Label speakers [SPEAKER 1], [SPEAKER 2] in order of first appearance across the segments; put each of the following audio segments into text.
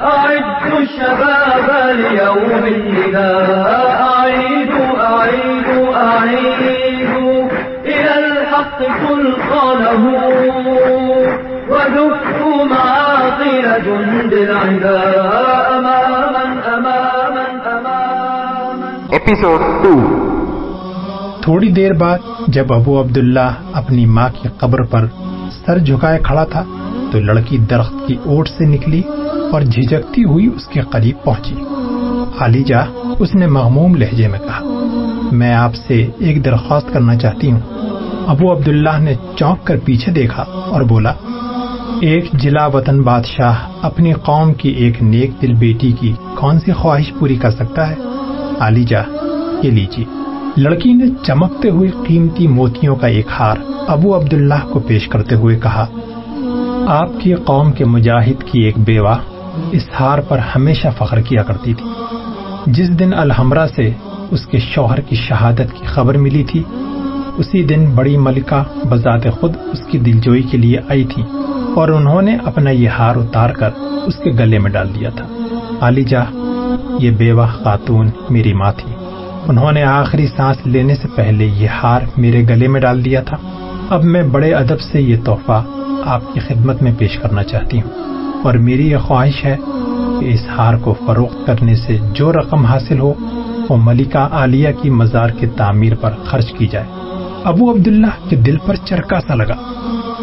[SPEAKER 1] أعدوا الشباب ليوم النداء أعيدوا أعيدوا أعيدوا إلى الحق سلطانه. ودفوا معاقل جند العداء أماما أماما أماما.
[SPEAKER 2] تھوڑی دیر بعد جب ابو عبداللہ اپنی ماں کی قبر پر سر جھکائے کھڑا تھا تو لڑکی درخت کی اوٹ سے نکلی۔ اور جھجکتی ہوئی اس کے قریب پہنچی۔ علی جا، اس نے مغموم لہجے میں کہا، میں آپ سے ایک درخواست کرنا چاہتی ہوں۔ ابو عبداللہ نے چونک کر پیچھے دیکھا اور بولا، ایک جلا وطن بادشاہ اپنی قوم کی ایک نیک دل بیٹی کی کون سی خواہش پوری کر سکتا ہے؟ علی جا، یہ لیجیے۔ لڑکی نے چمکتے ہوئے قیمتی موتیوں کا ایک ہار ابو عبداللہ کو پیش کرتے ہوئے کہا، آپ کی قوم کے مجاہد کی ایک بیوہ اس ہار پر ہمیشہ فخر کیا کرتی تھی۔ جس دن الحمرہ سے اس کے شوہر کی شہادت کی خبر ملی تھی، اسی دن بڑی ملکہ بذات خود اس کی دلجوئی کے لیے آئی تھی اور انہوں نے اپنا یہ ہار اتار کر اس کے گلے میں ڈال دیا تھا۔ علی جا یہ بیوہ خاتون میری ماں تھی۔ انہوں نے آخری سانس لینے سے پہلے یہ ہار میرے گلے میں ڈال دیا تھا۔ اب میں بڑے ادب سے یہ تحفہ آپ کی خدمت میں پیش کرنا چاہتی ہوں۔ اور میری یہ خواہش ہے کہ اس ہار کو فروخت کرنے سے جو رقم حاصل ہو، وہ ملکہ عالیہ کی مزار کی تعمیر پر خرچ کی جائے۔ ابو عبداللہ کے دل پر چرکا سا لگا۔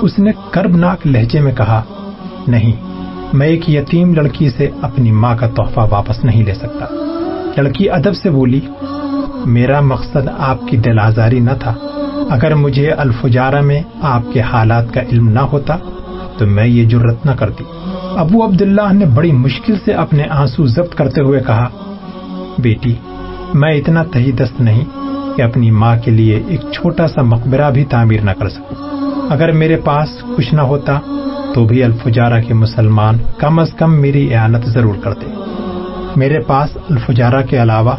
[SPEAKER 2] اس نے کربناک لہجے میں کہا، نہیں، میں ایک یتیم لڑکی سے اپنی ماں کا تحفہ واپس نہیں لے سکتا۔ لڑکی ادب سے بولی، میرا مقصد آپ کی دل آزاری نہ تھا۔ اگر مجھے الفجارہ میں آپ کے حالات کا علم نہ ہوتا، تو میں یہ جرت نہ کرتی۔ ابو عبداللہ نے بڑی مشکل سے اپنے آنسو ضبط کرتے ہوئے کہا، بیٹی، میں اتنا تہی دست نہیں کہ اپنی ماں کے لیے ایک چھوٹا سا مقبرہ بھی تعمیر نہ کر سکوں۔ اگر میرے پاس کچھ نہ ہوتا تو بھی الفجارہ کے مسلمان کم از کم میری اعانت ضرور کرتے۔ میرے پاس الفجارہ کے علاوہ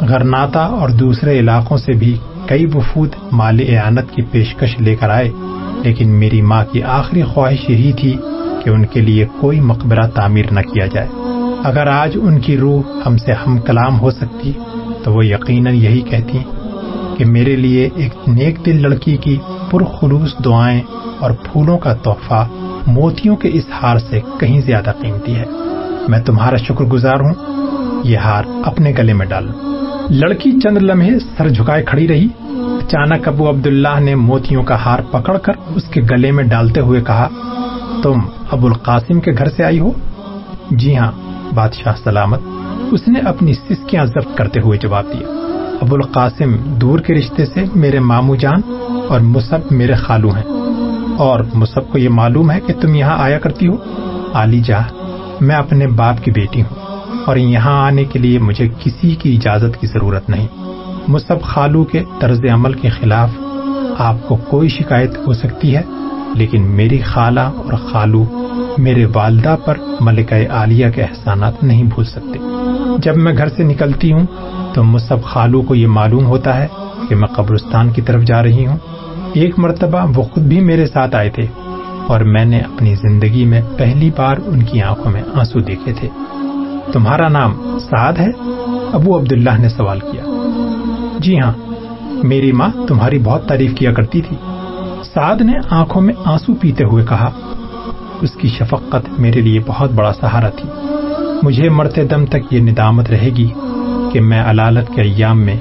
[SPEAKER 2] غرناتا اور دوسرے علاقوں سے بھی کئی وفود مال اعانت کی پیشکش لے کر آئے، لیکن میری ماں کی آخری خواہش یہی تھی کہ ان کے لیے کوئی مقبرہ تعمیر نہ کیا جائے۔ اگر آج ان کی روح ہم سے ہم کلام ہو سکتی، تو وہ یقیناً یہی کہتی کہ میرے لیے ایک نیک دل لڑکی کی پرخلوص دعائیں اور پھولوں کا تحفہ موتیوں کے اس ہار سے کہیں زیادہ قیمتی ہے۔ میں تمہارا شکر گزار ہوں۔ یہ ہار اپنے گلے میں ڈال۔ لڑکی چند لمحے سر جھکائے کھڑی رہی۔ اچانک ابو عبداللہ نے موتیوں کا ہار پکڑ کر اس کے گلے میں ڈالتے ہوئے کہا تم ابو القاسم کے گھر سے آئی ہو؟ جی ہاں بادشاہ سلامت، اس نے اپنی سسکیاں ضبط کرتے ہوئے جواب دیا۔ ابو القاسم دور کے رشتے سے میرے مامو جان اور مصب میرے خالو ہیں۔ اور مصب کو یہ معلوم ہے کہ تم یہاں آیا کرتی ہو؟ علی جا میں اپنے باپ کی بیٹی ہوں اور یہاں آنے کے لیے مجھے کسی کی اجازت کی ضرورت نہیں۔ مصب خالو کے طرز عمل کے خلاف آپ کو کوئی شکایت ہو سکتی ہے؟ لیکن میری خالہ اور خالو میرے والدہ پر ملکہ عالیہ کے احسانات نہیں بھول سکتے۔ جب میں گھر سے نکلتی ہوں تو مصب خالو کو یہ معلوم ہوتا ہے کہ میں قبرستان کی طرف جا رہی ہوں۔ ایک مرتبہ وہ خود بھی میرے ساتھ آئے تھے اور میں نے اپنی زندگی میں پہلی بار ان کی آنکھوں میں آنسو دیکھے تھے۔ تمہارا نام سعد ہے؟ ابو عبداللہ نے سوال کیا۔ جی ہاں میری ماں تمہاری بہت تعریف کیا کرتی تھی۔ سعد نے آنکھوں میں آنسو پیتے ہوئے کہا، اس کی شفقت میرے لیے بہت بڑا سہارا تھی۔ مجھے مرتے دم تک یہ ندامت رہے گی کہ میں علالت کے ایام میں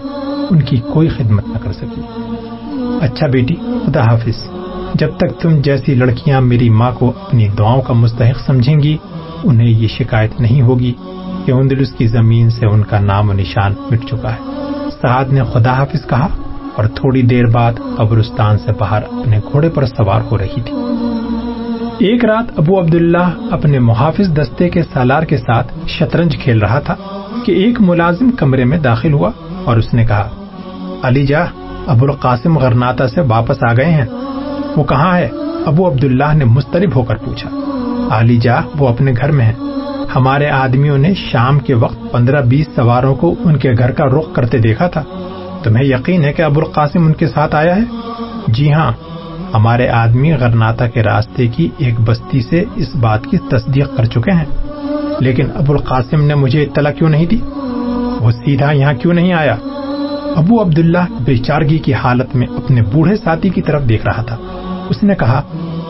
[SPEAKER 2] ان کی کوئی خدمت نہ کر سکی۔ اچھا بیٹی، خدا حافظ، جب تک تم جیسی لڑکیاں میری ماں کو اپنی دعاؤں کا مستحق سمجھیں گی، انہیں یہ شکایت نہیں ہوگی کہ اندلس کی زمین سے ان کا نام و نشان مٹ چکا ہے۔ سعد نے خدا حافظ کہا اور تھوڑی دیر بعد قبرستان سے باہر اپنے گھوڑے پر سوار ہو رہی تھی۔ ایک رات ابو عبداللہ اپنے محافظ دستے کے سالار کے ساتھ شطرنج کھیل رہا تھا کہ ایک ملازم کمرے میں داخل ہوا اور اس نے کہا، علی جا، ابو القاسم غرناتا سے واپس آ گئے ہیں۔ وہ کہاں ہے؟ ابو عبداللہ نے مسترب ہو کر پوچھا، علی جا، وہ اپنے گھر میں ہیں۔ ہمارے آدمیوں نے شام کے وقت پندرہ بیس سواروں کو ان کے گھر کا رخ کرتے دیکھا تھا۔ تمہیں یقین ہے کہ ابو القاسم ان کے ساتھ آیا ہے؟ جی ہاں ہمارے آدمی غرناتا کے راستے کی ایک بستی سے اس بات کی تصدیق کر چکے ہیں۔ لیکن ابو القاسم نے مجھے اطلاع کیوں نہیں دی؟ وہ سیدھا یہاں کیوں نہیں آیا؟ ابو عبداللہ بے چارگی کی حالت میں اپنے بوڑھے ساتھی کی طرف دیکھ رہا تھا۔ اس نے کہا،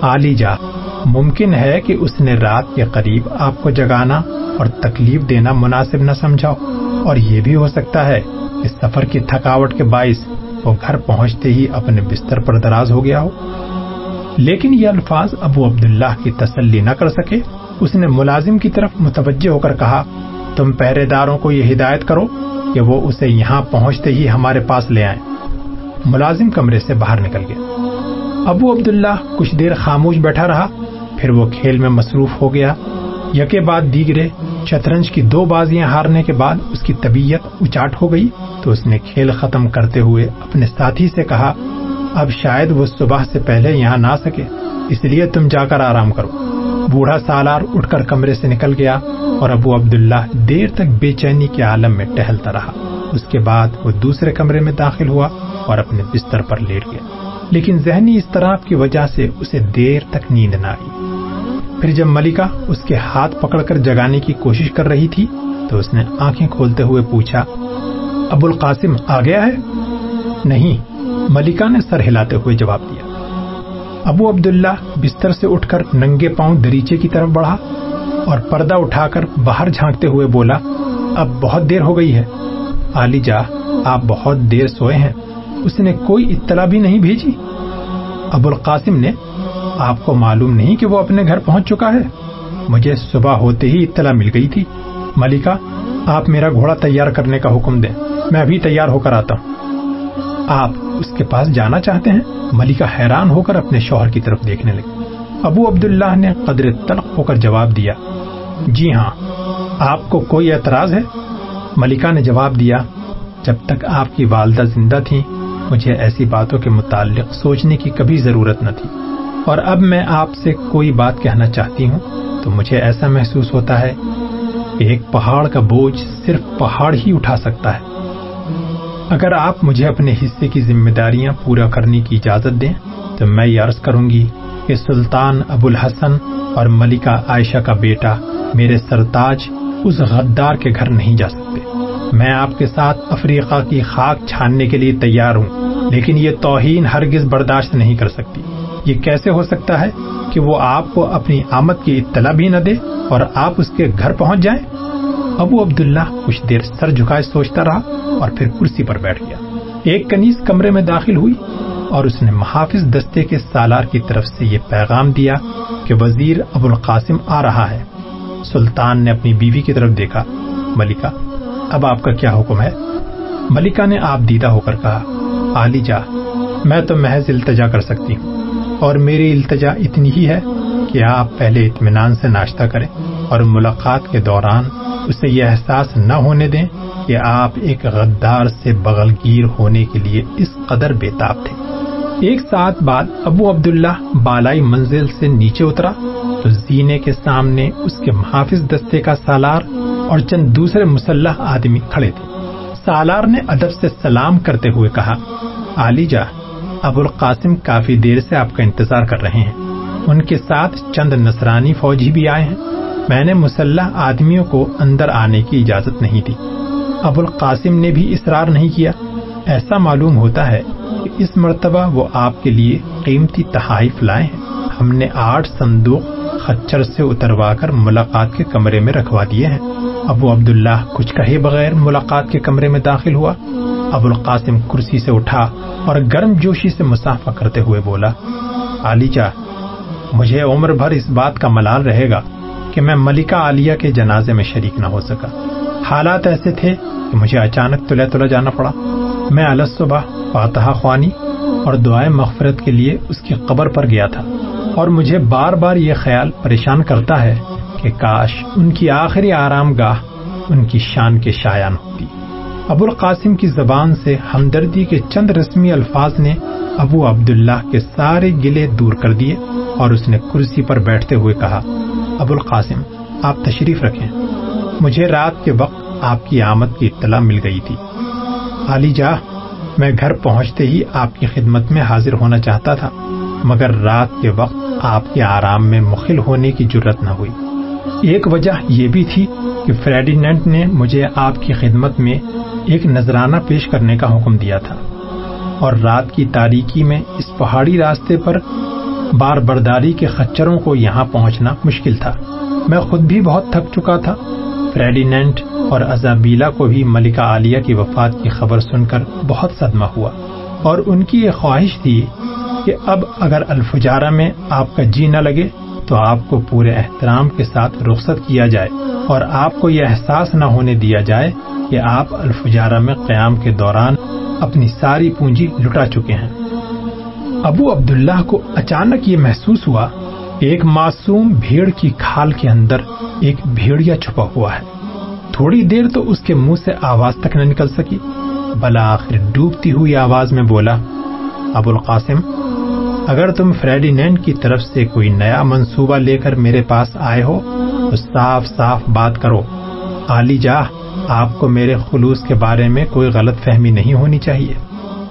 [SPEAKER 2] آلی جا، ممکن ہے کہ اس نے رات کے قریب آپ کو جگانا اور تکلیف دینا مناسب نہ سمجھا اور یہ بھی ہو سکتا ہے۔ کہ سفر کی تھکاوٹ کے باعث وہ گھر پہنچتے ہی اپنے بستر پر دراز ہو گیا ہو۔ لیکن یہ الفاظ ابو عبداللہ کی تسلی نہ کر سکے۔ اس نے ملازم کی طرف متوجہ ہو کر کہا، تم پہرے داروں کو یہ ہدایت کرو کہ وہ اسے یہاں پہنچتے ہی ہمارے پاس لے آئیں۔ ملازم کمرے سے باہر نکل گیا۔ ابو عبداللہ کچھ دیر خاموش بیٹھا رہا، پھر وہ کھیل میں مصروف ہو گیا۔ یکے بعد دیگرے شطرنج کی دو بازیاں ہارنے کے بعد اس کی طبیعت اچاٹ ہو گئی۔ تو اس نے کھیل ختم کرتے ہوئے اپنے ساتھی سے کہا، اب شاید وہ صبح سے پہلے یہاں نہ سکے، اس لیے تم جا کر آرام کرو۔ بوڑھا سالار اٹھ کر کمرے سے نکل گیا اور ابو عبداللہ دیر تک بے چینی کے عالم میں ٹہلتا رہا۔ اس کے بعد وہ دوسرے کمرے میں داخل ہوا اور اپنے بستر پر لیٹ گیا۔ لیکن ذہنی اضطراب کی وجہ سے اسے دیر تک نیند نہ آئی۔ پھر جب ملکہ اس کے ہاتھ پکڑ کر جگانے کی کوشش کر رہی تھی تو اس نے آنکھیں کھولتے ہوئے پوچھا ابو القاسم آ گیا ہے؟ نہیں، ملکہ نے سر ہلاتے ہوئے جواب دیا۔ ابو عبداللہ بستر سے اٹھ کر ننگے پاؤں دریچے کی طرف بڑھا اور پردہ اٹھا کر باہر جھانکتے ہوئے بولا، اب بہت دیر ہو گئی ہے۔ علی جا، آپ بہت دیر سوئے ہیں۔ اس نے کوئی اطلاع بھی نہیں بھیجی۔ ابو القاسم نے، آپ کو معلوم نہیں کہ وہ اپنے گھر پہنچ چکا ہے؟ مجھے صبح ہوتے ہی اطلاع مل گئی تھی۔ ملکہ، آپ میرا گھوڑا تیار کرنے کا حکم دیں۔ میں ابھی تیار ہو کر آتا ہوں۔ آپ اس کے پاس جانا چاہتے ہیں؟ ملکہ حیران ہو کر اپنے شوہر کی طرف دیکھنے لگے۔ ابو عبداللہ نے قدر تلق ہو کر جواب دیا۔ جی ہاں آپ کو کوئی اعتراض ہے؟ ملکہ نے جواب دیا، جب تک آپ کی والدہ زندہ تھی مجھے ایسی باتوں کے متعلق سوچنے کی کبھی ضرورت نہ تھی۔ اور اب میں آپ سے کوئی بات کہنا چاہتی ہوں، تو مجھے ایسا محسوس ہوتا ہے کہ ایک پہاڑ کا بوجھ صرف پہاڑ ہی اٹھا سکتا ہے۔ اگر آپ مجھے اپنے حصے کی ذمہ داریاں پورا کرنے کی اجازت دیں، تو میں یہ عرض کروں گی کہ سلطان ابو الحسن اور ملکہ عائشہ کا بیٹا میرے سرتاج اس غدار کے گھر نہیں جا سکتے۔ میں آپ کے ساتھ افریقہ کی خاک چھاننے کے لیے تیار ہوں، لیکن یہ توہین ہرگز برداشت نہیں کر سکتی۔ یہ کیسے ہو سکتا ہے کہ وہ آپ کو اپنی آمد کی اطلاع بھی نہ دے اور آپ اس کے گھر پہنچ جائیں؟ ابو عبداللہ کچھ دیر سر جھکائے سوچتا رہا اور پھر کرسی پر بیٹھ گیا۔ ایک کنیز کمرے میں داخل ہوئی اور اس نے محافظ دستے کے سالار کی طرف سے یہ پیغام دیا کہ وزیر ابو القاسم آ رہا ہے۔ سلطان نے اپنی بیوی کی طرف دیکھا۔ ملکہ، اب آپ کا کیا حکم ہے؟ ملکہ نے آپ دیدہ ہو کر کہا علی جا، میں تو محض التجا کر سکتی ہوں۔ اور میری التجا اتنی ہی ہے کہ آپ پہلے اطمینان سے ناشتہ کریں اور ملاقات کے دوران اسے یہ احساس نہ ہونے دیں کہ آپ ایک غدار سے بغل گیر ہونے کے لیے اس قدر بےتاب تھے۔ ایک ساتھ بعد ابو عبداللہ بالائی منزل سے نیچے اترا تو زینے کے سامنے اس کے محافظ دستے کا سالار اور چند دوسرے مسلح آدمی کھڑے تھے۔ سالار نے ادب سے سلام کرتے ہوئے کہا علی جا، ابو القاسم کافی دیر سے آپ کا انتظار کر رہے ہیں۔ ان کے ساتھ چند نصرانی فوجی بھی آئے ہیں۔ میں نے مسلح آدمیوں کو اندر آنے کی اجازت نہیں دی۔ ابو القاسم نے بھی اصرار نہیں کیا۔ ایسا معلوم ہوتا ہے کہ اس مرتبہ وہ آپ کے لیے قیمتی تحائف لائے ہیں۔ ہم نے آٹھ صندوق خچر سے اتروا کر ملاقات کے کمرے میں رکھوا دیے ہیں۔ ابو عبداللہ کچھ کہے بغیر ملاقات کے کمرے میں داخل ہوا۔ ابو القاسم کرسی سے اٹھا اور گرم جوشی سے مسافہ کرتے ہوئے بولا علی چاہ مجھے عمر بھر اس بات کا ملال رہے گا۔ کہ میں ملکہ عالیہ کے جنازے میں شریک نہ ہو سکا۔ حالات ایسے تھے کہ مجھے اچانک تلے تلا جانا پڑا۔ میں صبح فاتحہ خوانی اور دعائیں مغفرت کے لیے اس کی قبر پر گیا تھا۔ اور مجھے بار بار یہ خیال پریشان کرتا ہے کہ کاش ان کی آخری آرام گاہ ان کی شان کے شایان ہوتی۔ ابو القاسم کی زبان سے ہمدردی کے چند رسمی الفاظ نے ابو عبداللہ کے سارے گلے دور کر دیے۔ اور اس نے کرسی پر بیٹھتے ہوئے کہا ابو القاسم آپ تشریف رکھیں۔ مجھے رات کے وقت آپ کی آمد کی اطلاع مل گئی تھی۔ علی جا میں گھر پہنچتے ہی آپ کی خدمت میں حاضر ہونا چاہتا تھا، مگر رات کے وقت آپ کے آرام میں مخل ہونے کی ضرورت نہ ہوئی۔ ایک وجہ یہ بھی تھی کہ فریڈینٹ نے مجھے آپ کی خدمت میں ایک نذرانہ پیش کرنے کا حکم دیا تھا اور رات کی تاریکی میں اس پہاڑی راستے پر بار برداری کے خچروں کو یہاں پہنچنا مشکل تھا۔ میں خود بھی بہت تھک چکا تھا۔ فریڈینٹ اور ازابیلا کو بھی ملکہ عالیہ کی وفات کی خبر سن کر بہت صدمہ ہوا اور ان کی یہ خواہش تھی کہ اب اگر الفجارہ میں آپ کا جی نہ لگے تو آپ کو پورے احترام کے ساتھ رخصت کیا جائے اور آپ کو یہ احساس نہ ہونے دیا جائے کہ آپ الفجارہ میں قیام کے دوران اپنی ساری پونجی لٹا چکے ہیں۔ ابو عبداللہ کو اچانک یہ محسوس ہوا ایک معصوم بھیڑ کی کھال کے اندر ایک بھیڑیا چھپا ہوا ہے۔ تھوڑی دیر تو اس کے منہ سے آواز تک نہ نکل سکی۔ بلا آخر ڈوبتی ہوئی آواز میں بولا، ابو القاسم، اگر تم فریڈینینڈ کی طرف سے کوئی نیا منصوبہ لے کر میرے پاس آئے ہو، تو صاف صاف بات کرو۔ عالی جاہ، آپ کو میرے خلوص کے بارے میں کوئی غلط فہمی نہیں ہونی چاہیے۔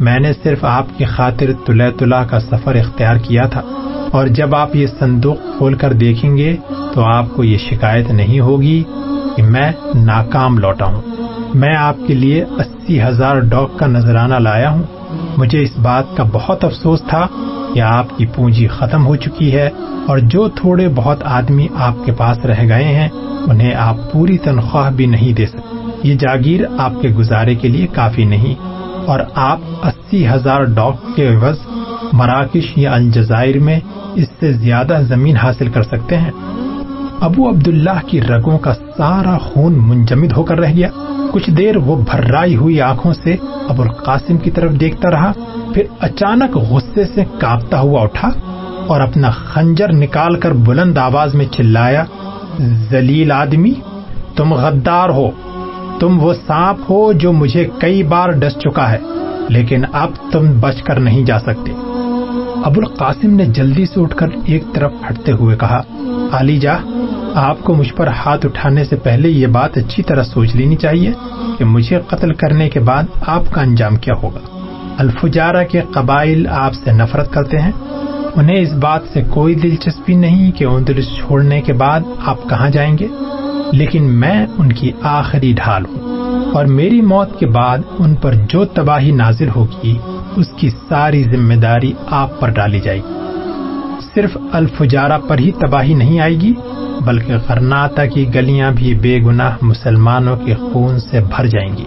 [SPEAKER 2] میں نے صرف آپ کی خاطر تلے تلا کا سفر اختیار کیا تھا۔ اور جب آپ یہ صندوق کھول کر دیکھیں گے تو آپ کو یہ شکایت نہیں ہوگی کہ میں ناکام لوٹا ہوں۔ میں آپ کے لیے اسی ہزار ڈاگ کا نذرانہ لایا ہوں۔ مجھے اس بات کا بہت افسوس تھا کہ آپ کی پونجی ختم ہو چکی ہے اور جو تھوڑے بہت آدمی آپ کے پاس رہ گئے ہیں، انہیں آپ پوری تنخواہ بھی نہیں دے سکتے۔ یہ جاگیر آپ کے گزارے کے لیے کافی نہیں۔ اور آپ اسی ہزار ڈاگ کے عوض مراکش یا الجزائر میں اس سے زیادہ زمین حاصل کر سکتے ہیں۔ ابو عبداللہ کی رگوں کا سارا خون منجمد ہو کر رہ گیا۔ کچھ دیر وہ بھرائی ہوئی آنکھوں سے ابو القاسم کی طرف دیکھتا رہا۔ پھر اچانک غصے سے کاپتا ہوا اٹھا اور اپنا خنجر نکال کر بلند آواز میں چلایا ذلیل آدمی، تم غدار ہو۔ تم وہ سانپ ہو جو مجھے کئی بار ڈس چکا ہے، لیکن اب تم بچ کر نہیں جا سکتے۔ ابو القاسم نے جلدی سے اٹھ کر ایک طرف ہٹتے ہوئے کہا، علی جا، آپ کو مجھ پر ہاتھ اٹھانے سے پہلے یہ بات اچھی طرح سوچ لینی چاہیے کہ مجھے قتل کرنے کے بعد آپ کا انجام کیا ہوگا۔ الفجارہ کے قبائل آپ سے نفرت کرتے ہیں۔ انہیں اس بات سے کوئی دلچسپی نہیں کہ اندرس چھوڑنے کے بعد آپ کہاں جائیں گے۔ لیکن میں ان کی آخری ڈھال ہوں اور میری موت کے بعد ان پر جو تباہی نازل ہوگی، اس کی ساری ذمہ داری آپ پر ڈالی جائے گی۔ صرف الفجارہ پر ہی تباہی نہیں آئے گی، بلکہ غرناتا کی گلیاں بھی بے گناہ مسلمانوں کے خون سے بھر جائیں گی۔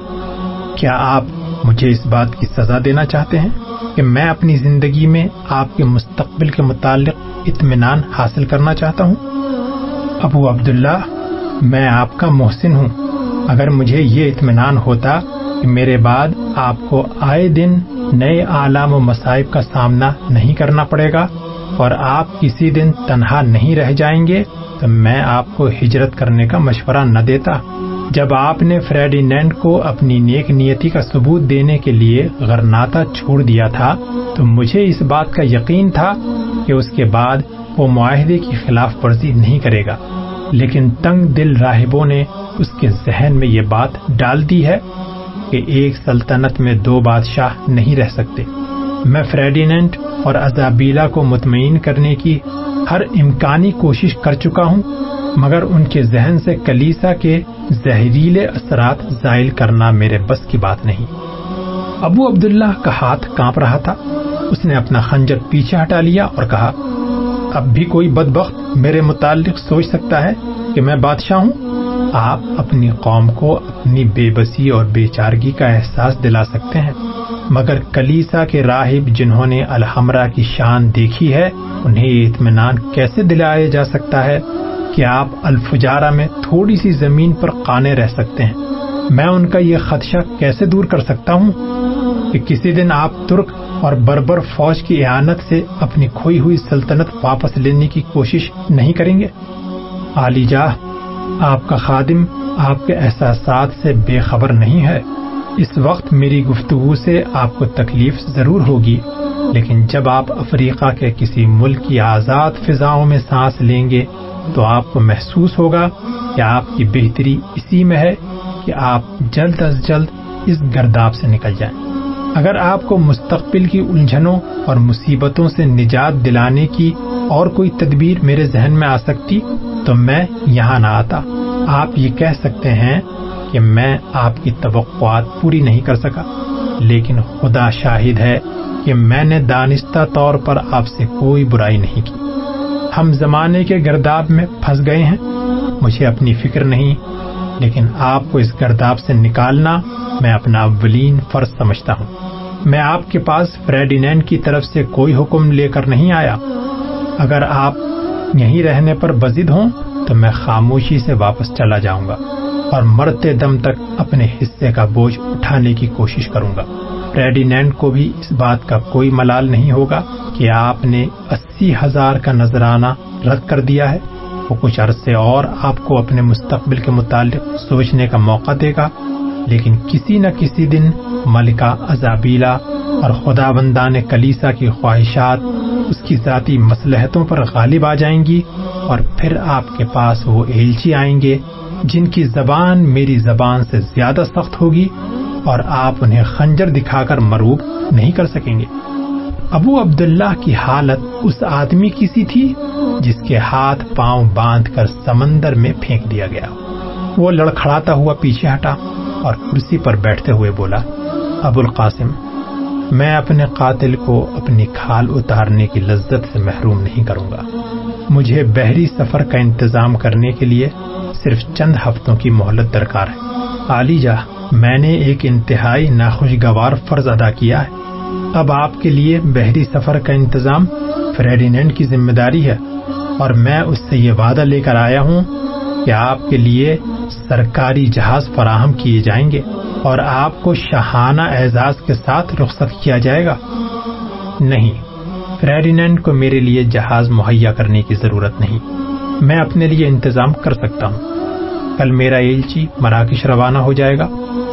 [SPEAKER 2] کیا آپ مجھے اس بات کی سزا دینا چاہتے ہیں کہ میں اپنی زندگی میں آپ کے مستقبل کے متعلق اطمینان حاصل کرنا چاہتا ہوں؟ ابو عبداللہ میں آپ کا محسن ہوں۔ اگر مجھے یہ اطمینان ہوتا کہ میرے بعد آپ کو آئے دن نئے عالم و مصائب کا سامنا نہیں کرنا پڑے گا اور آپ کسی دن تنہا نہیں رہ جائیں گے، تو میں آپ کو ہجرت کرنے کا مشورہ نہ دیتا۔ جب آپ نے فریڈینینڈ کو اپنی نیک نیتی کا ثبوت دینے کے لیے غرناتا چھوڑ دیا تھا، تو مجھے اس بات کا یقین تھا کہ اس کے بعد وہ معاہدے کی خلاف ورزی نہیں کرے گا۔ لیکن تنگ دل راہبوں نے اس کے ذہن میں یہ بات ڈال دی ہے کہ ایک سلطنت میں دو بادشاہ نہیں رہ سکتے۔ میں فریڈیننٹ اور ازابیلا کو مطمئن کرنے کی ہر امکانی کوشش کر چکا ہوں، مگر ان کے ذہن سے کلیسا کے زہریلے اثرات زائل کرنا میرے بس کی بات نہیں۔ ابو عبداللہ کا ہاتھ کانپ رہا تھا۔ اس نے اپنا خنجر پیچھے ہٹا لیا اور کہا اب بھی کوئی بدبخت میرے متعلق سوچ سکتا ہے کہ میں بادشاہ ہوں؟ آپ اپنی قوم کو اپنی بے بسی اور بے چارگی کا احساس دلا سکتے ہیں، مگر کلیسا کے راہب جنہوں نے الحمرہ کی شان دیکھی ہے، انہیں یہ اطمینان کیسے دلایا جا سکتا ہے کہ آپ الفجارہ میں تھوڑی سی زمین پر قانے رہ سکتے ہیں؟ میں ان کا یہ خدشہ کیسے دور کر سکتا ہوں؟ کہ کسی دن آپ ترک اور بربر فوج کی اعانت سے اپنی کھوئی ہوئی سلطنت واپس لینے کی کوشش نہیں کریں گے؟ علی جاہ، آپ کا خادم آپ کے احساسات سے بے خبر نہیں ہے۔ اس وقت میری گفتگو سے آپ کو تکلیف ضرور ہوگی، لیکن جب آپ افریقہ کے کسی ملک کی آزاد فضاؤں میں سانس لیں گے تو آپ کو محسوس ہوگا کہ آپ کی بہتری اسی میں ہے کہ آپ جلد از جلد اس گرداب سے نکل جائیں۔ اگر آپ کو مستقبل کی الجھنوں اور مصیبتوں سے نجات دلانے کی اور کوئی تدبیر میرے ذہن میں آ سکتی، تو میں یہاں نہ آتا۔ آپ یہ کہہ سکتے ہیں کہ میں آپ کی توقعات پوری نہیں کر سکا، لیکن خدا شاہد ہے کہ میں نے دانستہ طور پر آپ سے کوئی برائی نہیں کی۔ ہم زمانے کے گرداب میں پھنس گئے ہیں۔ مجھے اپنی فکر نہیں لیکن آپ کو اس گرداب سے نکالنا میں اپنا اولین فرض سمجھتا ہوں۔ میں آپ کے پاس فریڈینینڈ کی طرف سے کوئی حکم لے کر نہیں آیا۔ اگر آپ یہیں رہنے پر بزد ہوں تو میں خاموشی سے واپس چلا جاؤں گا اور مرتے دم تک اپنے حصے کا بوجھ اٹھانے کی کوشش کروں گا۔ فریڈینینڈ کو بھی اس بات کا کوئی ملال نہیں ہوگا کہ آپ نے اسی ہزار کا نذرانہ رد کر دیا ہے۔ وہ کچھ عرصے اور آپ کو اپنے مستقبل کے متعلق سوچنے کا موقع دے گا، لیکن کسی نہ کسی دن ملکہ ازابیلا اور خدا بندان کلیسا کی خواہشات اس کی ذاتی مسلحتوں پر غالب آ جائیں گی اور پھر آپ کے پاس وہ ایلچی آئیں گے جن کی زبان میری زبان سے زیادہ سخت ہوگی اور آپ انہیں خنجر دکھا کر مروب نہیں کر سکیں گے۔ ابو عبداللہ کی حالت اس آدمی کی سی تھی جس کے ہاتھ پاؤں باندھ کر سمندر میں پھینک دیا گیا۔ وہ لڑکھڑاتا ہوا پیچھے ہٹا اور کرسی پر بیٹھتے ہوئے بولا، ابو القاسم، میں اپنے قاتل کو اپنی کھال اتارنے کی لذت سے محروم نہیں کروں گا۔ مجھے بحری سفر کا انتظام کرنے کے لیے صرف چند ہفتوں کی مہلت درکار ہے۔ علی جا، میں نے ایک انتہائی ناخوشگوار فرض ادا کیا ہے۔ اب آپ کے لیے بحری سفر کا انتظام فریڈینینڈ کی ذمہ داری ہے اور میں اس سے یہ وعدہ لے کر آیا ہوں کہ آپ کے لیے سرکاری جہاز فراہم کیے جائیں گے اور آپ کو شہانہ اعزاز کے ساتھ رخصت کیا جائے گا۔ نہیں فریڈینینڈ کو میرے لیے جہاز مہیا کرنے کی ضرورت نہیں۔ میں اپنے لیے انتظام کر سکتا ہوں۔ کل میرا ایلچی مراکش روانہ ہو جائے گا۔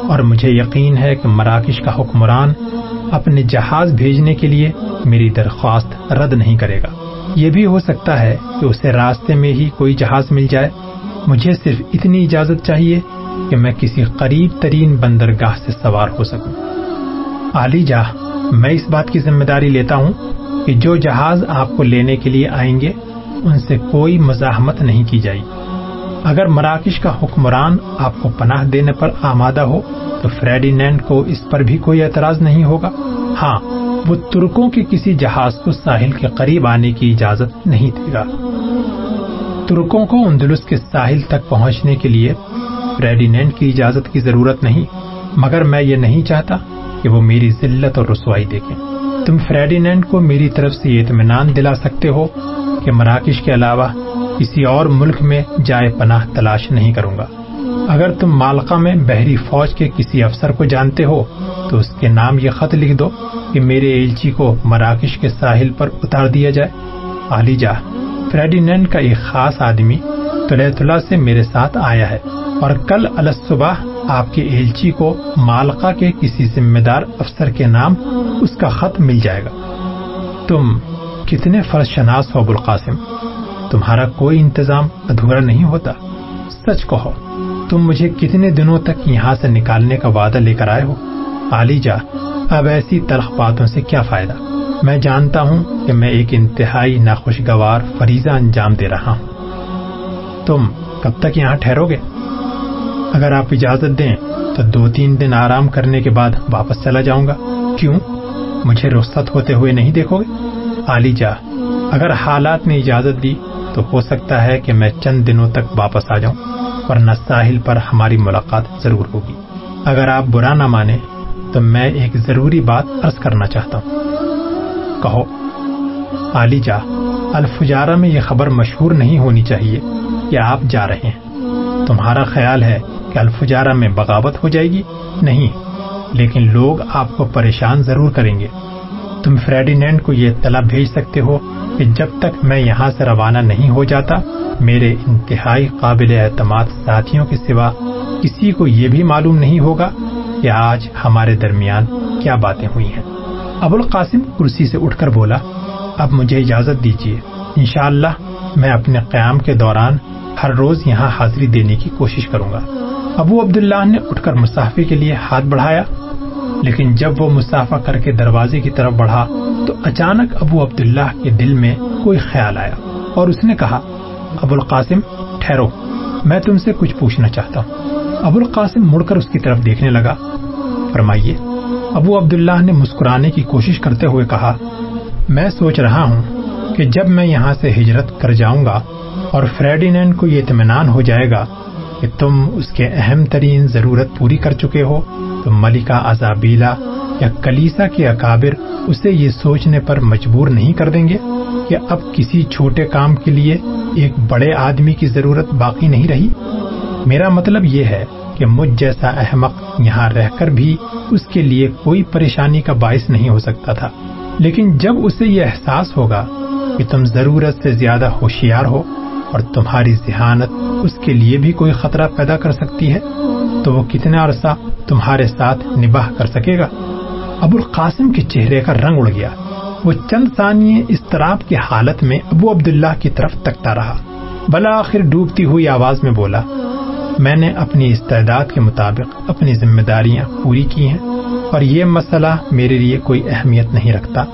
[SPEAKER 2] اور مجھے یقین ہے کہ مراکش کا حکمران اپنے جہاز بھیجنے کے لیے میری درخواست رد نہیں کرے گا۔ یہ بھی ہو سکتا ہے کہ اسے راستے میں ہی کوئی جہاز مل جائے۔ مجھے صرف اتنی اجازت چاہیے کہ میں کسی قریب ترین بندرگاہ سے سوار ہو سکوں۔ علی جا میں اس بات کی ذمہ داری لیتا ہوں کہ جو جہاز آپ کو لینے کے لیے آئیں گے، ان سے کوئی مزاحمت نہیں کی جائے گی۔ اگر مراکش کا حکمران آپ کو پناہ دینے پر آمادہ ہو، تو فریڈینینڈ کو اس پر بھی کوئی اعتراض نہیں ہوگا۔ ہاں وہ ترکوں کے کسی جہاز کو ساحل کے قریب آنے کی اجازت نہیں دے گا۔ ترکوں کو اندلس کے ساحل تک پہنچنے کے لیے فریڈینینڈ کی اجازت کی ضرورت نہیں۔ مگر میں یہ نہیں چاہتا کہ وہ میری ذلت اور رسوائی دیکھیں۔ تم فریڈینینڈ کو میری طرف سے یہ اطمینان دلا سکتے ہو کہ مراکش کے علاوہ کسی اور ملک میں جائے پناہ تلاش نہیں کروں گا۔ اگر تم مالکا میں بحری فوج کے کسی افسر کو جانتے ہو، تو اس کے نام یہ خط لکھ دو کہ میرے ایلچی کو مراکش کے ساحل پر اتار دیا جائے۔ علی جا فریڈینینڈ کا ایک خاص آدمی تلیتلا سے میرے ساتھ آیا ہے اور کل صبح آپ کے ایلچی کو مالکا کے کسی ذمہ دار افسر کے نام اس کا خط مل جائے گا۔ تم کتنے فرض شناس ہو ابوالقاسم؟ تمہارا کوئی انتظام ادھورا نہیں ہوتا۔ سچ کہو، تم مجھے کتنے دنوں تک یہاں سے نکالنے کا وعدہ لے کر آئے ہو؟ علی جا، اب ایسی تلخ باتوں سے کیا فائدہ؟ میں جانتا ہوں کہ میں ایک انتہائی ناخوشگوار فریضہ انجام دے رہا ہوں۔ تم کب تک یہاں ٹھہرو گے؟ اگر آپ اجازت دیں تو دو تین دن آرام کرنے کے بعد واپس چلا جاؤں گا۔ کیوں؟ مجھے رخصت ہوتے ہوئے نہیں دیکھو گے؟ علی جا، اگر حالات نے اجازت دی تو ہو سکتا ہے کہ میں چند دنوں تک واپس آ جاؤں ورنہ ساحل پر ہماری ملاقات ضرور ہوگی۔ اگر آپ برا نہ مانے تو میں ایک ضروری بات عرض کرنا چاہتا ہوں۔ کہو علی جا، الفجارہ میں یہ خبر مشہور نہیں ہونی چاہیے کہ آپ جا رہے ہیں۔ تمہارا خیال ہے کہ الفجارہ میں بغاوت ہو جائے گی؟ نہیں، لیکن لوگ آپ کو پریشان ضرور کریں گے۔ تم فریڈینینڈ کو یہ اطلاع بھیج سکتے ہو کہ جب تک میں یہاں سے روانہ نہیں ہو جاتا، میرے انتہائی قابل اعتماد ساتھیوں کے سوا کسی کو یہ بھی معلوم نہیں ہوگا کہ آج ہمارے درمیان کیا باتیں ہوئی ہیں۔ ابو القاسم کرسی سے اٹھ کر بولا، اب مجھے اجازت دیجیے انشاءاللہ میں اپنے قیام کے دوران ہر روز یہاں حاضری دینے کی کوشش کروں گا۔ ابو عبداللہ نے اٹھ کر مسافے کے لیے ہاتھ بڑھایا۔ لیکن جب وہ مسافہ کر کے دروازے کی طرف بڑھا تو اچانک ابو عبداللہ کے دل میں کوئی خیال آیا اور اس نے کہا، ابو القاسم، ٹھہرو، میں تم سے کچھ پوچھنا چاہتا ہوں. ابو القاسم مڑ کر اس کی طرف دیکھنے لگا۔ فرمائیے، ابو عبداللہ نے مسکرانے کی کوشش کرتے ہوئے کہا، میں سوچ رہا ہوں کہ جب میں یہاں سے ہجرت کر جاؤں گا اور فریڈینینڈ کو یہ اطمینان ہو جائے گا کہ تم اس کے اہم ترین ضرورت پوری کر چکے ہو تو ملکہ ازابیلا یا کلیسا کے اکابر اسے یہ سوچنے پر مجبور نہیں کر دیں گے کہ اب کسی چھوٹے کام کے لیے ایک بڑے آدمی کی ضرورت باقی نہیں رہی؟ میرا مطلب یہ ہے کہ مجھ جیسا احمق یہاں رہ کر بھی اس کے لیے کوئی پریشانی کا باعث نہیں ہو سکتا تھا۔ لیکن جب اسے یہ احساس ہوگا کہ تم ضرورت سے زیادہ ہوشیار ہو اور تمہاری ذہانت اس کے لیے بھی کوئی خطرہ پیدا کر سکتی ہے تو وہ کتنا عرصہ تمہارے ساتھ نباہ کر سکے گا؟ ابو القاسم کے چہرے کا رنگ اڑ گیا۔ وہ چند ثانیے استراب کی حالت میں ابو عبداللہ کی طرف تکتا رہا۔ بلا آخر ڈوبتی ہوئی آواز میں بولا، میں نے اپنی استعداد کے مطابق اپنی ذمہ داریاں پوری کی ہیں اور یہ مسئلہ میرے لیے کوئی اہمیت نہیں رکھتا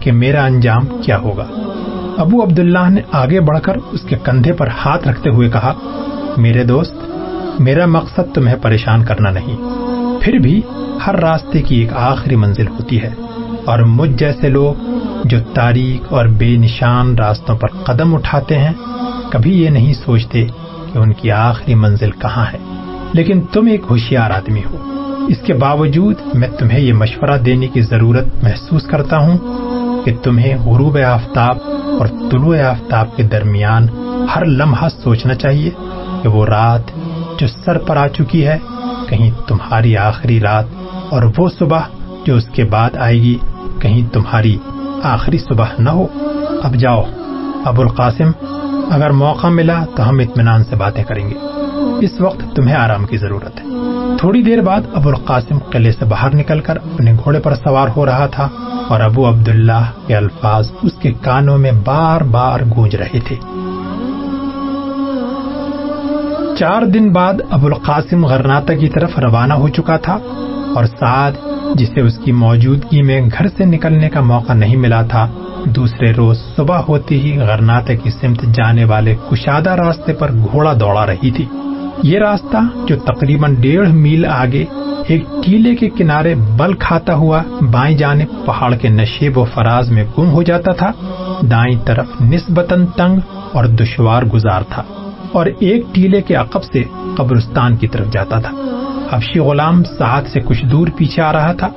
[SPEAKER 2] کہ میرا انجام کیا ہوگا۔ ابو عبداللہ نے آگے بڑھ کر اس کے کندھے پر ہاتھ رکھتے ہوئے کہا، میرے دوست میرا مقصد تمہیں پریشان کرنا نہیں۔ پھر بھی ہر راستے کی ایک آخری منزل ہوتی ہے۔ اور مجھ جیسے لوگ جو تاریخ اور بے نشان راستوں پر قدم اٹھاتے ہیں، کبھی یہ نہیں سوچتے کہ ان کی آخری منزل کہاں ہے۔ لیکن تم ایک ہوشیار آدمی ہو۔ اس کے باوجود میں تمہیں یہ مشورہ دینے کی ضرورت محسوس کرتا ہوں کہ تمہیں غروب آفتاب اور طلوع آفتاب کے درمیان ہر لمحہ سوچنا چاہیے کہ وہ رات جو سر پر آ چکی ہے، کہیں تمہاری آخری رات، اور وہ صبح جو اس کے بعد آئے گی، کہیں تمہاری آخری صبح نہ ہو۔ اب جاؤ، ابو القاسم، اگر موقع ملا تو ہم اطمینان سے باتیں کریں گے۔ اس وقت تمہیں آرام کی ضرورت ہے۔ تھوڑی دیر بعد ابو القاسم قلعے سے باہر نکل کر اپنے گھوڑے پر سوار ہو رہا تھا، اور ابو عبداللہ کے الفاظ اس کے کانوں میں بار بار گونج رہے تھے۔ چار دن بعد ابو القاسم غرناتا کی طرف روانہ ہو چکا تھا اور سعد، جسے اس کی موجودگی میں گھر سے نکلنے کا موقع نہیں ملا تھا، دوسرے روز صبح ہوتی ہی غرناتے کی سمت جانے والے کشادہ راستے پر گھوڑا دوڑا رہی تھی۔ یہ راستہ جو تقریباً ڈیڑھ میل آگے ایک ٹیلے کے کنارے بل کھاتا ہوا بائیں جانے پہاڑ کے نشیب و فراز میں گم ہو جاتا تھا، دائیں طرف نسبتاً تنگ اور دشوار گزار تھا۔ اور ایک ٹیلے کے عقب سے قبرستان کی طرف جاتا تھا۔ حفشی غلام ساتھ سے کچھ دور پیچھے آ رہا تھا۔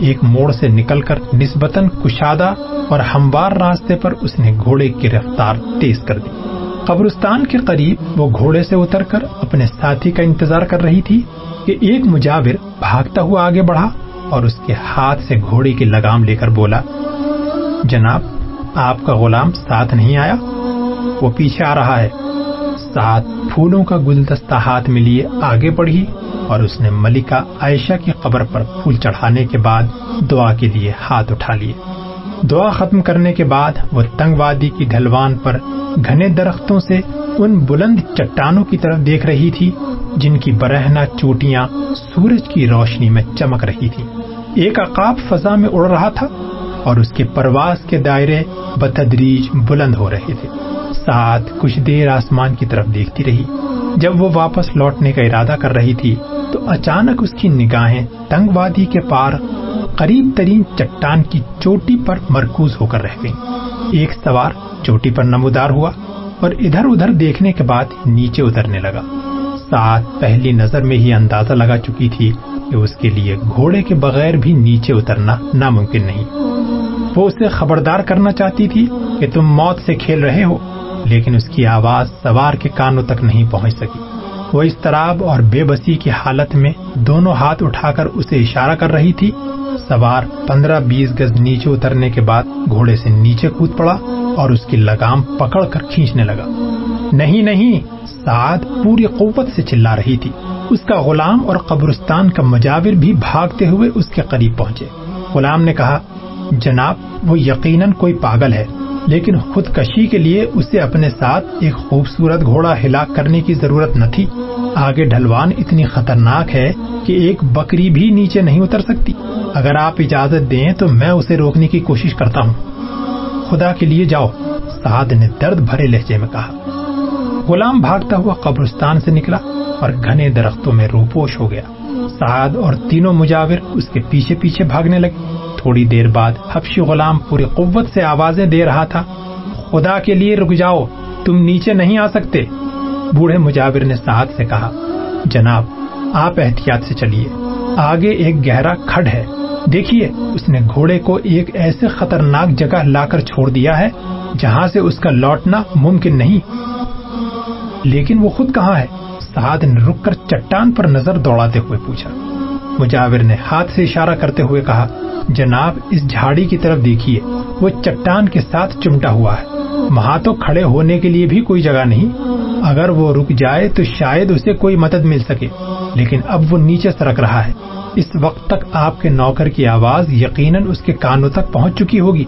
[SPEAKER 2] ایک موڑ سے نکل کر نسبتاً کشادہ اور ہموار راستے پر اس نے گھوڑے کی رفتار تیز کر دی۔ قبرستان کے قریب وہ گھوڑے سے اتر کر اپنے ساتھی کا انتظار کر رہی تھی کہ ایک مجاور بھاگتا ہوا آگے بڑھا اور اس کے ہاتھ سے گھوڑے کی لگام لے کر بولا، جناب، آپ کا غلام ساتھ نہیں آیا؟ وہ پیچھے آ رہا ہے۔ ساتھ پھولوں کا گلدستہ ہاتھ میں لیے آگے بڑھی اور اس نے ملکہ عائشہ کی قبر پر پھول چڑھانے کے بعد دعا کے لیے ہاتھ اٹھا لیے۔ دعا ختم کرنے کے بعد وہ تنگ وادی کی ڈھلوان پر گھنے درختوں سے ان بلند چٹانوں کی طرف دیکھ رہی تھی، جن کی برہنا چوٹیاں سورج کی روشنی میں چمک رہی تھی ایک عقاب فضا میں اڑ رہا تھا۔ اور اس کے پرواز کے دائرے بتدریج بلند ہو رہے تھے۔ ساتھ کچھ دیر آسمان کی طرف دیکھتی رہی۔ جب وہ واپس لوٹنے کا ارادہ کر رہی تھی، تو اچانک اس کی نگاہیں تنگ وادی کے پار قریب ترین چٹان کی چوٹی پر مرکوز ہو کر رہ گئی ایک سوار چوٹی پر نمودار ہوا اور ادھر ادھر دیکھنے کے بعد نیچے اترنے لگا۔ ساتھ پہلی نظر میں ہی اندازہ لگا چکی تھی کہ اس کے لیے گھوڑے کے بغیر بھی نیچے اترنا ناممکن نہیں۔ وہ اسے خبردار کرنا چاہتی تھی کہ تم موت سے کھیل رہے ہو، لیکن اس کی آواز سوار کے کانوں تک نہیں پہنچ سکی۔ وہ اس طراب اور بے بسی کی حالت میں دونوں ہاتھ اٹھا کر اسے اشارہ کر رہی تھی۔ سوار پندرہ بیس گز نیچے اترنے کے بعد گھوڑے سے نیچے کود پڑا اور اس کی لگام پکڑ کر کھینچنے لگا۔ نہیں نہیں، سعد پوری قوت سے چلا رہی تھی۔ اس کا غلام اور قبرستان کا مجاور بھی بھاگتے ہوئے اس کے قریب پہنچے۔ غلام نے کہا جناب، وہ یقیناً کوئی پاگل ہے، لیکن خود کشی کے لیے اسے اپنے ساتھ ایک خوبصورت گھوڑا ہلاک کرنے کی ضرورت نہ تھی۔ آگے ڈھلوان اتنی خطرناک ہے کہ ایک بکری بھی نیچے نہیں اتر سکتی۔ اگر آپ اجازت دیں تو میں اسے روکنے کی کوشش کرتا ہوں۔ خدا کے لیے جاؤ۔ سعد نے درد بھرے لہجے میں کہا۔ غلام بھاگتا ہوا قبرستان سے نکلا اور گھنے درختوں میں روپوش ہو گیا۔ سعد اور تینوں مجاور اس کے پیچھے پیچھے بھاگنے لگے۔ تھوڑی دیر بعد حبشی غلام پوری قوت سے آوازیں دے رہا تھا، خدا کے لیے رک جاؤ، تم نیچے نہیں آ سکتے۔ بوڑھے مجاور نے سعد سے کہا، جناب، آپ احتیاط سے چلیے، آگے ایک گہرا کھڈ ہے۔ دیکھیے، اس نے گھوڑے کو ایک ایسے خطرناک جگہ لا کر چھوڑ دیا ہے جہاں سے اس کا لوٹنا ممکن نہیں۔ لیکن وہ خود کہاں ہے؟ سعد نے رک کر چٹان پر نظر دوڑاتے ہوئے پوچھا۔ مجاور نے ہاتھ سے اشارہ کرتے ہوئے کہا، جناب، اس جھاڑی کی طرف دیکھیے، وہ چٹان کے ساتھ چمٹا ہوا ہے۔ وہاں تو کھڑے ہونے کے لیے بھی کوئی جگہ نہیں۔ اگر وہ رک جائے تو شاید اسے کوئی مدد مل سکے۔ لیکن اب وہ نیچے سرک رہا ہے۔ اس وقت تک آپ کے نوکر کی آواز یقیناً اس کے کانوں تک پہنچ چکی ہوگی۔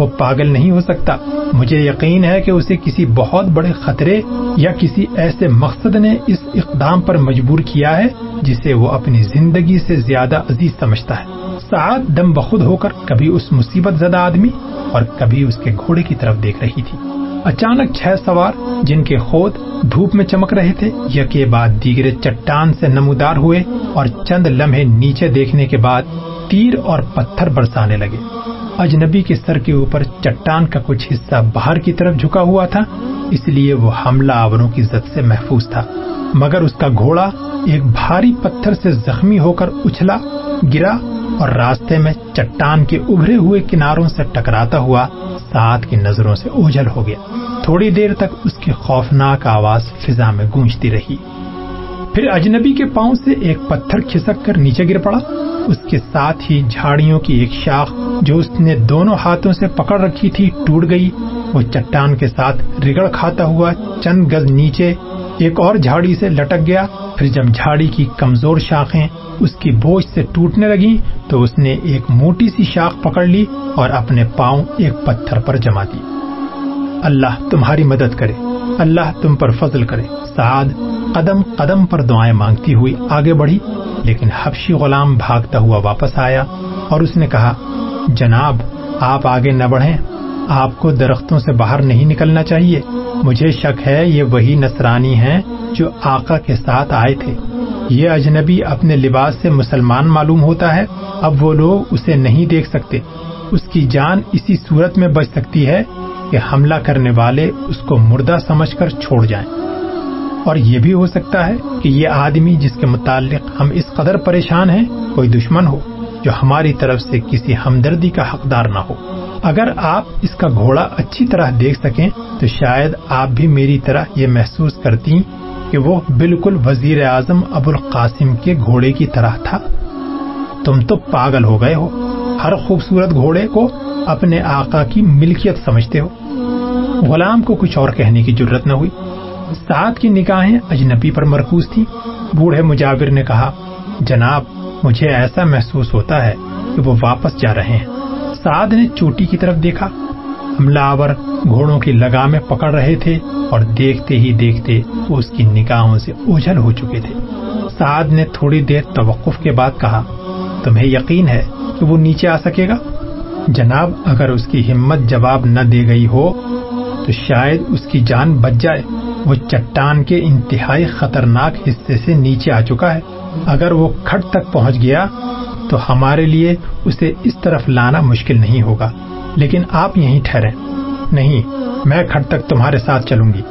[SPEAKER 2] وہ پاگل نہیں ہو سکتا۔ مجھے یقین ہے کہ اسے کسی بہت بڑے خطرے یا کسی ایسے مقصد نے اس اقدام پر مجبور کیا ہے جسے وہ اپنی زندگی سے زیادہ عزیز سمجھتا ہے۔ سعد دم بخود ہو کر کبھی اس مصیبت زدہ آدمی اور کبھی اس کے گھوڑے کی طرف دیکھ رہی تھی۔ اچانک چھ سوار جن کے خود دھوپ میں چمک رہے تھے یکے بعد دیگرے چٹان سے نمودار ہوئے اور چند لمحے نیچے دیکھنے کے بعد تیر اور پتھر برسانے لگے۔ اجنبی کے سر کے اوپر چٹان کا کچھ حصہ باہر کی طرف جھکا ہوا تھا، اس لیے وہ حملہ آوروں کی زد سے محفوظ تھا۔ مگر اس کا گھوڑا ایک بھاری پتھر سے زخمی ہو کر اچھلا، گرا اور راستے میں چٹان کے ابھرے ہوئے کناروں سے ٹکراتا ہوا ساتھ کی نظروں سے اوجھل ہو گیا۔ تھوڑی دیر تک اس کی خوفناک آواز فضا میں گونجتی رہی۔ پھر اجنبی کے پاؤں سے ایک پتھر کھسک کر نیچے گر پڑا۔ اس کے ساتھ ہی جھاڑیوں کی ایک شاخ جو اس نے دونوں ہاتھوں سے پکڑ رکھی تھی ٹوٹ گئی۔ وہ چٹان کے ساتھ رگڑ کھاتا ہوا چند گز نیچے ایک اور جھاڑی سے لٹک گیا۔ پھر جب جھاڑی کی کمزور شاخیں اس کی بوجھ سے ٹوٹنے لگی تو اس نے ایک موٹی سی شاخ پکڑ لی اور اپنے پاؤں ایک پتھر پر جما دی۔ اللہ تمہاری مدد کرے۔ اللہ تم پر فضل کرے۔ سعد قدم قدم پر دعائیں مانگتی ہوئی آگے بڑھی، لیکن حبشی غلام بھاگتا ہوا واپس آیا اور اس نے کہا، جناب، آپ آگے نہ بڑھیں۔ آپ کو درختوں سے باہر نہیں نکلنا چاہیے۔ مجھے شک ہے یہ وہی نصرانی ہیں جو آقا کے ساتھ آئے تھے۔ یہ اجنبی اپنے لباس سے مسلمان معلوم ہوتا ہے۔ اب وہ لوگ اسے نہیں دیکھ سکتے۔ اس کی جان اسی صورت میں بچ سکتی ہے۔ کہ حملہ کرنے والے اس کو مردہ سمجھ کر چھوڑ جائیں۔ اور یہ بھی ہو سکتا ہے کہ یہ آدمی جس کے متعلق ہم اس قدر پریشان ہیں، کوئی دشمن ہو جو ہماری طرف سے کسی ہمدردی کا حقدار نہ ہو۔ اگر آپ اس کا گھوڑا اچھی طرح دیکھ سکیں، تو شاید آپ بھی میری طرح یہ محسوس کرتی کہ وہ بالکل وزیر اعظم ابو القاسم کے گھوڑے کی طرح تھا۔ تم تو پاگل ہو گئے ہو۔ ہر خوبصورت گھوڑے کو اپنے آقا کی ملکیت سمجھتے ہو۔ غلام کو کچھ اور کہنے کی ضرورت نہ ہوئی۔ سعد کی نگاہیں اجنبی پر مرکوز تھی بوڑھے مجاور نے کہا، جناب، مجھے ایسا محسوس ہوتا ہے کہ وہ واپس جا رہے ہیں۔ سعد نے چوٹی کی طرف دیکھا۔ حملہ آور گھوڑوں کی لگامیں پکڑ رہے تھے اور دیکھتے ہی دیکھتے وہ اس کی نگاہوں سے اوجھل ہو چکے تھے۔ سعد نے تھوڑی دیر توقف کے بعد کہا، تمہیں یقین ہے کہ وہ نیچے آ سکے گا؟ جناب، اگر اس کی ہمت جواب نہ دے گئی ہو تو شاید اس کی جان بچ جائے۔ وہ چٹان کے انتہائی خطرناک حصے سے نیچے آ چکا ہے۔ اگر وہ کھٹ تک پہنچ گیا تو ہمارے لیے اسے اس طرف لانا مشکل نہیں ہوگا۔ لیکن آپ یہیں ٹھہریں۔ نہیں، میں کھٹ تک تمہارے ساتھ چلوں گی۔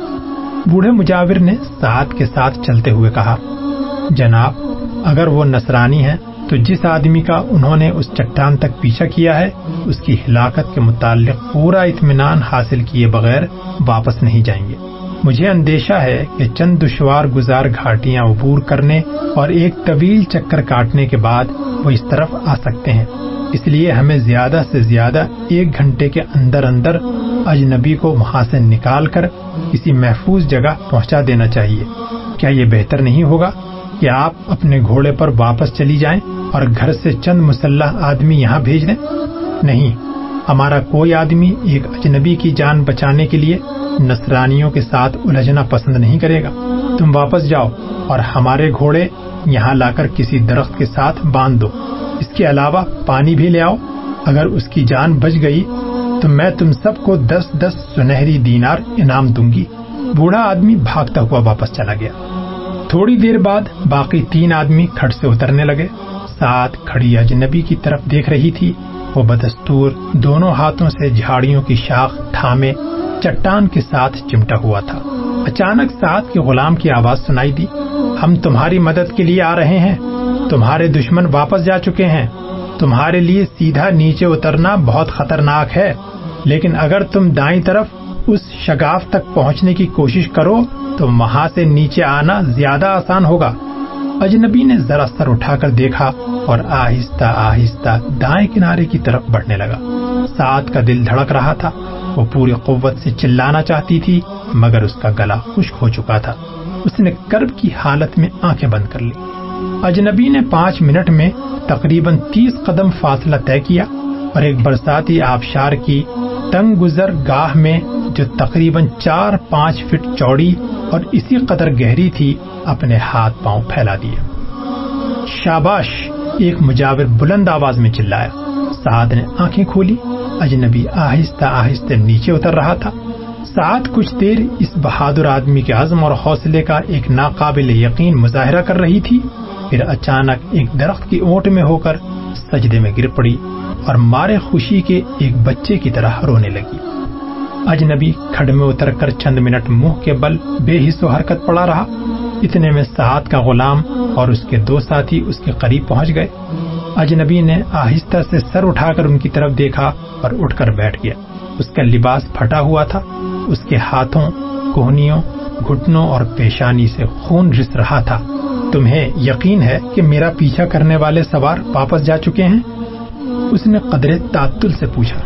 [SPEAKER 2] بوڑھے مجاور نے ساتھ کے ساتھ چلتے ہوئے کہا، جناب، اگر وہ نصرانی ہیں تو جس آدمی کا انہوں نے اس چٹان تک پیچھا کیا ہے، اس کی ہلاکت کے متعلق پورا اطمینان حاصل کیے بغیر واپس نہیں جائیں گے۔ مجھے اندیشہ ہے کہ چند دشوار گزار گھاٹیاں عبور کرنے اور ایک طویل چکر کاٹنے کے بعد وہ اس طرف آ سکتے ہیں۔ اس لیے ہمیں زیادہ سے زیادہ ایک گھنٹے کے اندر اندر اجنبی کو وہاں سے نکال کر کسی محفوظ جگہ پہنچا دینا چاہیے۔ کیا یہ بہتر نہیں ہوگا کہ آپ اپنے گھوڑے پر واپس چلی جائیں؟ اور گھر سے چند مسلح آدمی یہاں بھیج دیں؟ نہیں۔ ہمارا کوئی آدمی ایک اجنبی کی جان بچانے کے لیے نصرانیوں کے ساتھ الجھنا پسند نہیں کرے گا۔ تم واپس جاؤ اور ہمارے گھوڑے یہاں لا کر کسی درخت کے ساتھ باندھ دو۔ اس کے علاوہ پانی بھی لے آؤ۔ اگر اس کی جان بچ گئی تو میں تم سب کو دس دس سنہری دینار انعام دوں گی۔ بوڑھا آدمی بھاگتا ہوا واپس چلا گیا۔ تھوڑی دیر بعد باقی تین آدمی کھڑ سے اترنے لگے۔ ساتھ کھڑی اجنبی کی طرف دیکھ رہی تھی۔ وہ بدستور دونوں ہاتھوں سے جھاڑیوں کی شاخ تھامے چٹان کے ساتھ چمٹا ہوا تھا۔ اچانک ساتھ کے غلام کی آواز سنائی دی۔ ہم تمہاری مدد کے لیے آ رہے ہیں۔ تمہارے دشمن واپس جا چکے ہیں۔ تمہارے لیے سیدھا نیچے اترنا بہت خطرناک ہے۔ لیکن اگر تم دائیں طرف اس شگاف تک پہنچنے کی کوشش کرو، تو وہاں سے نیچے آنا زیادہ آسان ہوگا۔ اجنبی نے ذرا سر اٹھا کر دیکھا اور آہستہ آہستہ دائیں کنارے کی طرف بڑھنے لگا۔ سعد کا دل دھڑک رہا تھا۔ وہ پوری قوت سے چلانا چاہتی تھی، مگر اس کا گلا خشک ہو چکا تھا۔ اس نے کرب کی حالت میں آنکھیں بند کر لی۔ اجنبی نے پانچ منٹ میں تقریباً تیس قدم فاصلہ طے کیا اور ایک برساتی آبشار کی تنگ گزر گاہ میں جو تقریباً چار پانچ فٹ چوڑی اور اسی قدر گہری تھی، اپنے ہاتھ پاؤں پھیلا دیے۔ شاباش ایک مجاور بلند آواز میں چلایا۔ سعد نے آنکھیں کھولی۔ اجنبی آہستہ آہستہ نیچے اتر رہا تھا۔ سعد کچھ دیر اس بہادر آدمی کے عزم اور حوصلے کا ایک ناقابل یقین مظاہرہ کر رہی تھی۔ پھر اچانک ایک درخت کی اونٹ میں ہو کر سجدے میں گر پڑی۔ اور مارے خوشی کے ایک بچے کی طرح رونے لگی۔ اجنبی کھڈ میں اتر کر چند منٹ منہ کے بل بے حص و حرکت پڑا رہا۔ اتنے میں سعد کا غلام اور اس کے دو ساتھی اس کے قریب پہنچ گئے۔ اجنبی نے آہستہ سے سر اٹھا کر ان کی طرف دیکھا اور اٹھ کر بیٹھ گیا۔ اس کا لباس پھٹا ہوا تھا۔ اس کے ہاتھوں، کوہنیوں، گھٹنوں اور پیشانی سے خون رس رہا تھا۔ تمہیں یقین ہے کہ میرا پیچھا کرنے والے سوار واپس جا چکے ہیں؟ اس نے قدر تعطل سے پوچھا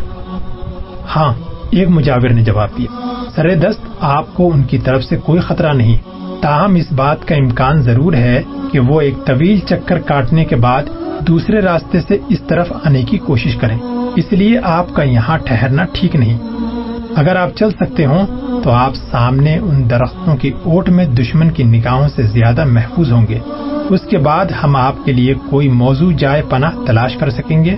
[SPEAKER 2] ہاں ایک مجاور نے جواب دیا، سر دست، آپ کو ان کی طرف سے کوئی خطرہ نہیں۔ تاہم، اس بات کا امکان ضرور ہے کہ وہ ایک طویل چکر کاٹنے کے بعد دوسرے راستے سے اس طرف آنے کی کوشش کریں۔ اس لیے آپ کا یہاں ٹھہرنا ٹھیک نہیں۔ اگر آپ چل سکتے ہوں، تو آپ سامنے ان درختوں کی اوٹ میں دشمن کی نگاہوں سے زیادہ محفوظ ہوں گے۔ اس کے بعد ہم آپ کے لیے کوئی موضوع جائے پناہ تلاش کر سکیں گے۔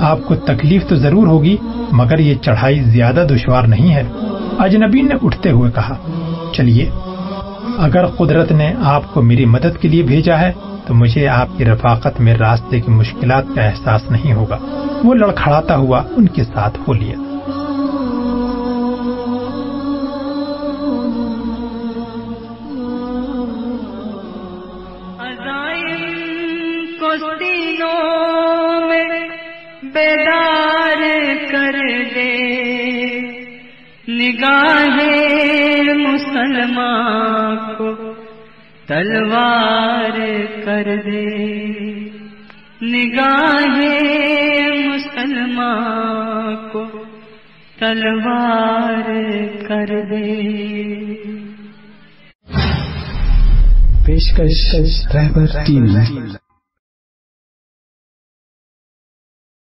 [SPEAKER 2] آپ کو تکلیف تو ضرور ہوگی، مگر یہ چڑھائی زیادہ دشوار نہیں ہے۔ اجنبی نے اٹھتے ہوئے کہا، چلیے، اگر قدرت نے آپ کو
[SPEAKER 3] میری مدد کے لیے بھیجا ہے، تو مجھے آپ کی رفاقت میں راستے کی مشکلات کا احساس نہیں
[SPEAKER 4] ہوگا۔ وہ لڑکھڑاتا
[SPEAKER 2] ہوا ان کے ساتھ ہو لیا۔
[SPEAKER 4] بیدار کر دے۔ نگاہ مسلمان کو تلوار کر دے۔ نگاہ مسلمان کو تلوار کر دے۔
[SPEAKER 5] پیشکش رہبر ٹیم